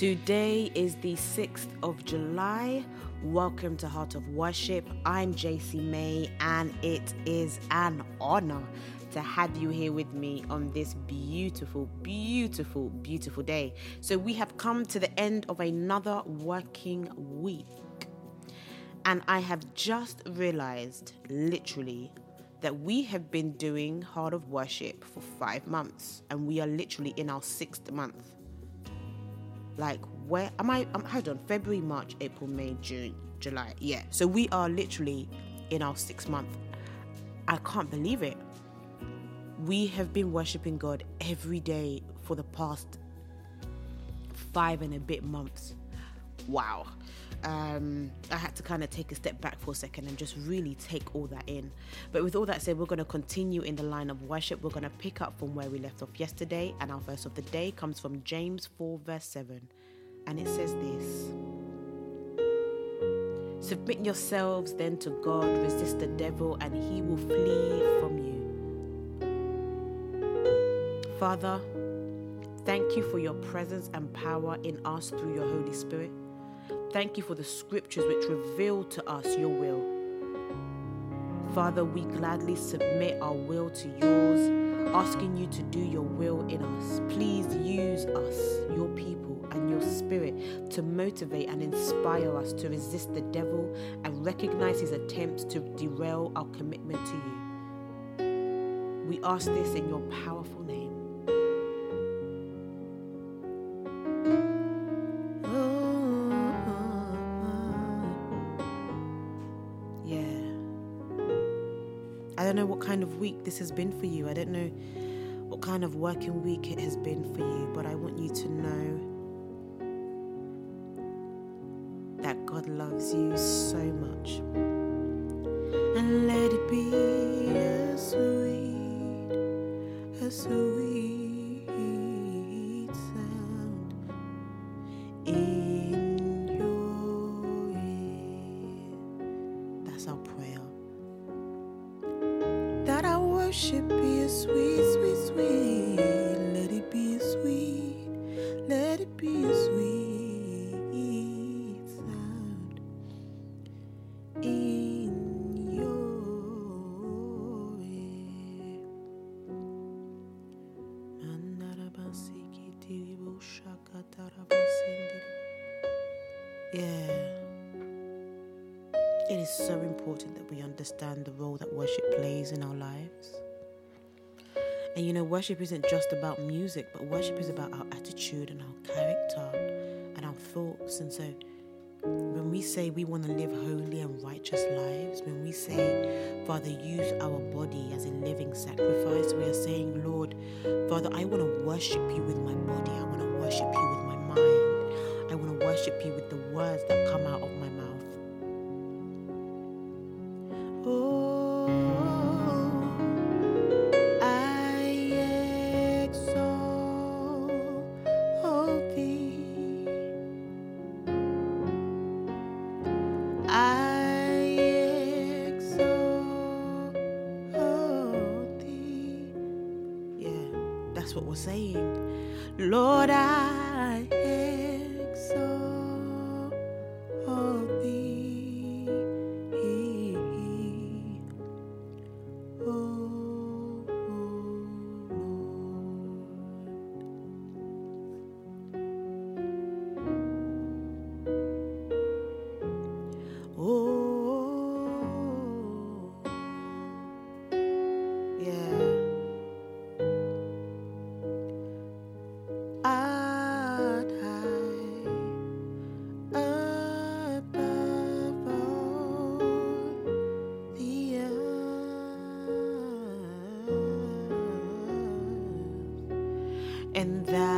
Today is the 6th of July. Welcome to Heart of Worship. I'm JC May, and it is an honor to have you here with me on this beautiful, beautiful, beautiful day. So, we have come to the end of another working week, and I have just realized literally that we have been doing Heart of Worship for five months, and we are literally in our sixth month like where am I? I'm hold on. February, March, April, May, June, July. Yeah. So we are literally in our sixth month. I can't believe it. We have been worshiping God every day for the past five and a bit months. Wow um, I had to kind of take a step back for a second and just really take all that in. But with all that said, we're going to continue in the line of worship. We're going to pick up from where we left off yesterday, and our verse of the day comes from James 4, verse 7. And it says this Submit yourselves then to God, resist the devil, and he will flee from you. Father, thank you for your presence and power in us through your Holy Spirit. Thank you for the scriptures which reveal to us your will. Father, we gladly submit our will to yours, asking you to do your will in us. Please use us, your people, and your spirit to motivate and inspire us to resist the devil and recognize his attempts to derail our commitment to you. We ask this in your powerful name. Kind of week this has been for you. I don't know what kind of working week it has been for you, but I want you to know that God loves you so much. And let it be a sweet, a sweet Yeah. It is so important that we understand the role that worship plays in our lives. And you know, worship isn't just about music, but worship is about our attitude and our character and our thoughts. And so, when we say we want to live holy and righteous lives, when we say, Father, use our body as a living sacrifice, we are saying, Lord, Father, I want to worship you with my body. I want to worship you with my mind. I want to worship you with the words that come out of my mouth. and that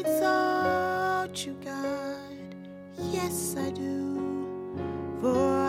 exalt you, God. Yes, I do. For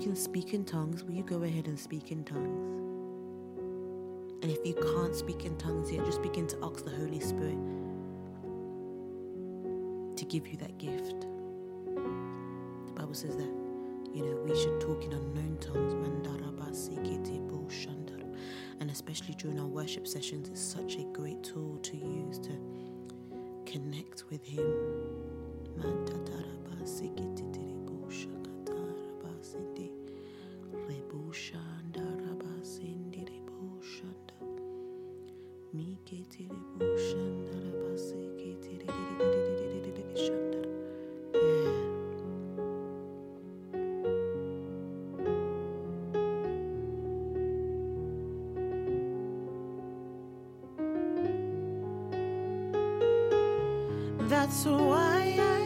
can speak in tongues, will you go ahead and speak in tongues? And if you can't speak in tongues yet, just begin to ask the Holy Spirit to give you that gift. The Bible says that, you know, we should talk in unknown tongues. And especially during our worship sessions, it's such a great tool to use to connect with Him. That's why I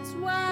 that's why.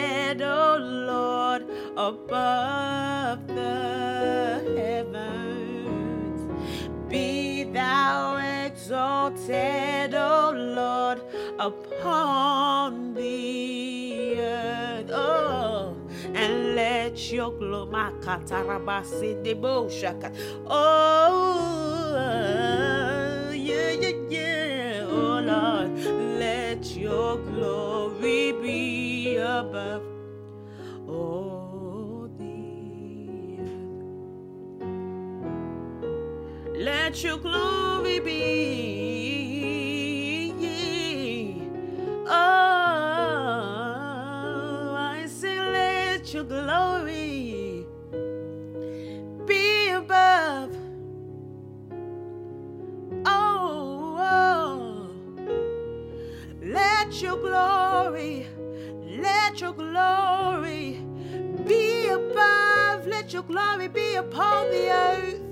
Exalted, O Lord, above the heavens. Be thou exalted, O Lord, upon the earth. Oh, and let your glory. Oh, yeah, yeah, yeah. Oh, Lord, let your glory above all the earth. Let your glory be. Your glory be upon the earth.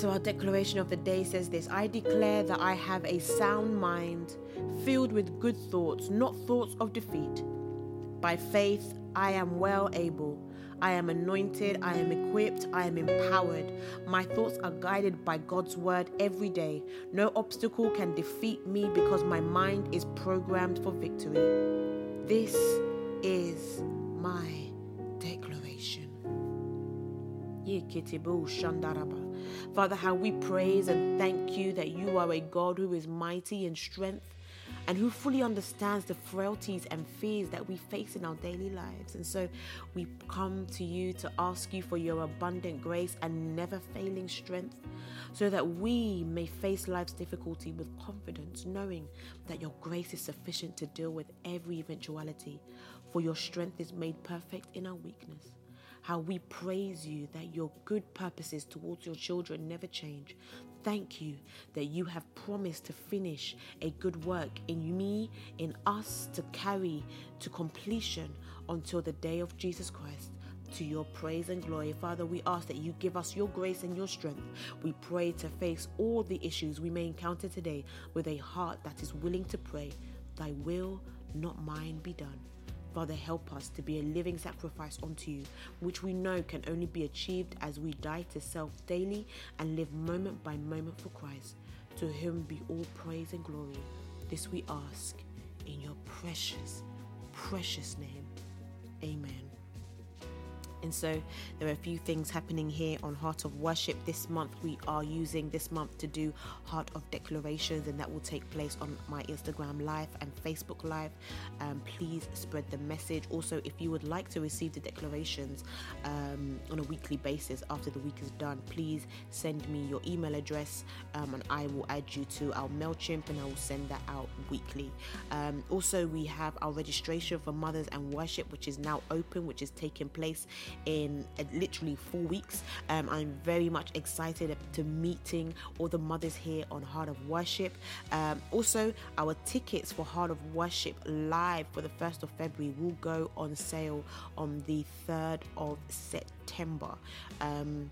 So, our declaration of the day says this I declare that I have a sound mind filled with good thoughts, not thoughts of defeat. By faith, I am well able. I am anointed. I am equipped. I am empowered. My thoughts are guided by God's word every day. No obstacle can defeat me because my mind is programmed for victory. This is my declaration. Yeketebo shandaraba. Father, how we praise and thank you that you are a God who is mighty in strength and who fully understands the frailties and fears that we face in our daily lives. And so we come to you to ask you for your abundant grace and never failing strength so that we may face life's difficulty with confidence, knowing that your grace is sufficient to deal with every eventuality, for your strength is made perfect in our weakness how we praise you that your good purposes towards your children never change. Thank you that you have promised to finish a good work in me, in us, to carry to completion until the day of Jesus Christ. To your praise and glory, Father, we ask that you give us your grace and your strength. We pray to face all the issues we may encounter today with a heart that is willing to pray, Thy will, not mine, be done. Father, help us to be a living sacrifice unto you, which we know can only be achieved as we die to self daily and live moment by moment for Christ. to whom be all praise and glory. This we ask in your precious, precious name. Amen. And so there are a few things happening here on Heart of Worship this month. We are using this month to do Heart of Declarations, and that will take place on my Instagram Live and Facebook Live. Um, please spread the message. Also, if you would like to receive the declarations um, on a weekly basis after the week is done, please send me your email address um, and I will add you to our MailChimp and I will send that out weekly. Um, also, we have our registration for Mothers and Worship, which is now open, which is taking place in uh, literally four weeks. Um, I'm very much excited to meeting all the mothers here on Heart of Worship. Um, also, our tickets for Heart of Worship live for the 1st of February will go on sale on the 3rd of September. Um,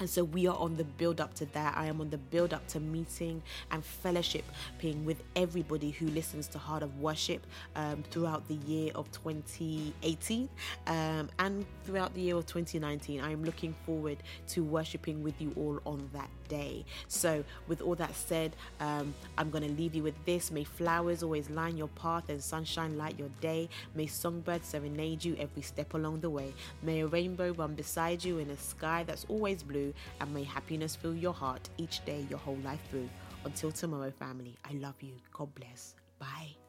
and so we are on the build up to that. I am on the build up to meeting and fellowshipping with everybody who listens to Heart of Worship um, throughout the year of 2018 um, and throughout the year of 2019. I am looking forward to worshiping with you all on that day. So, with all that said, um, I'm going to leave you with this. May flowers always line your path and sunshine light your day. May songbirds serenade you every step along the way. May a rainbow run beside you in a sky that's always blue and may happiness fill your heart each day, your whole life through. Until tomorrow, family, I love you. God bless. Bye.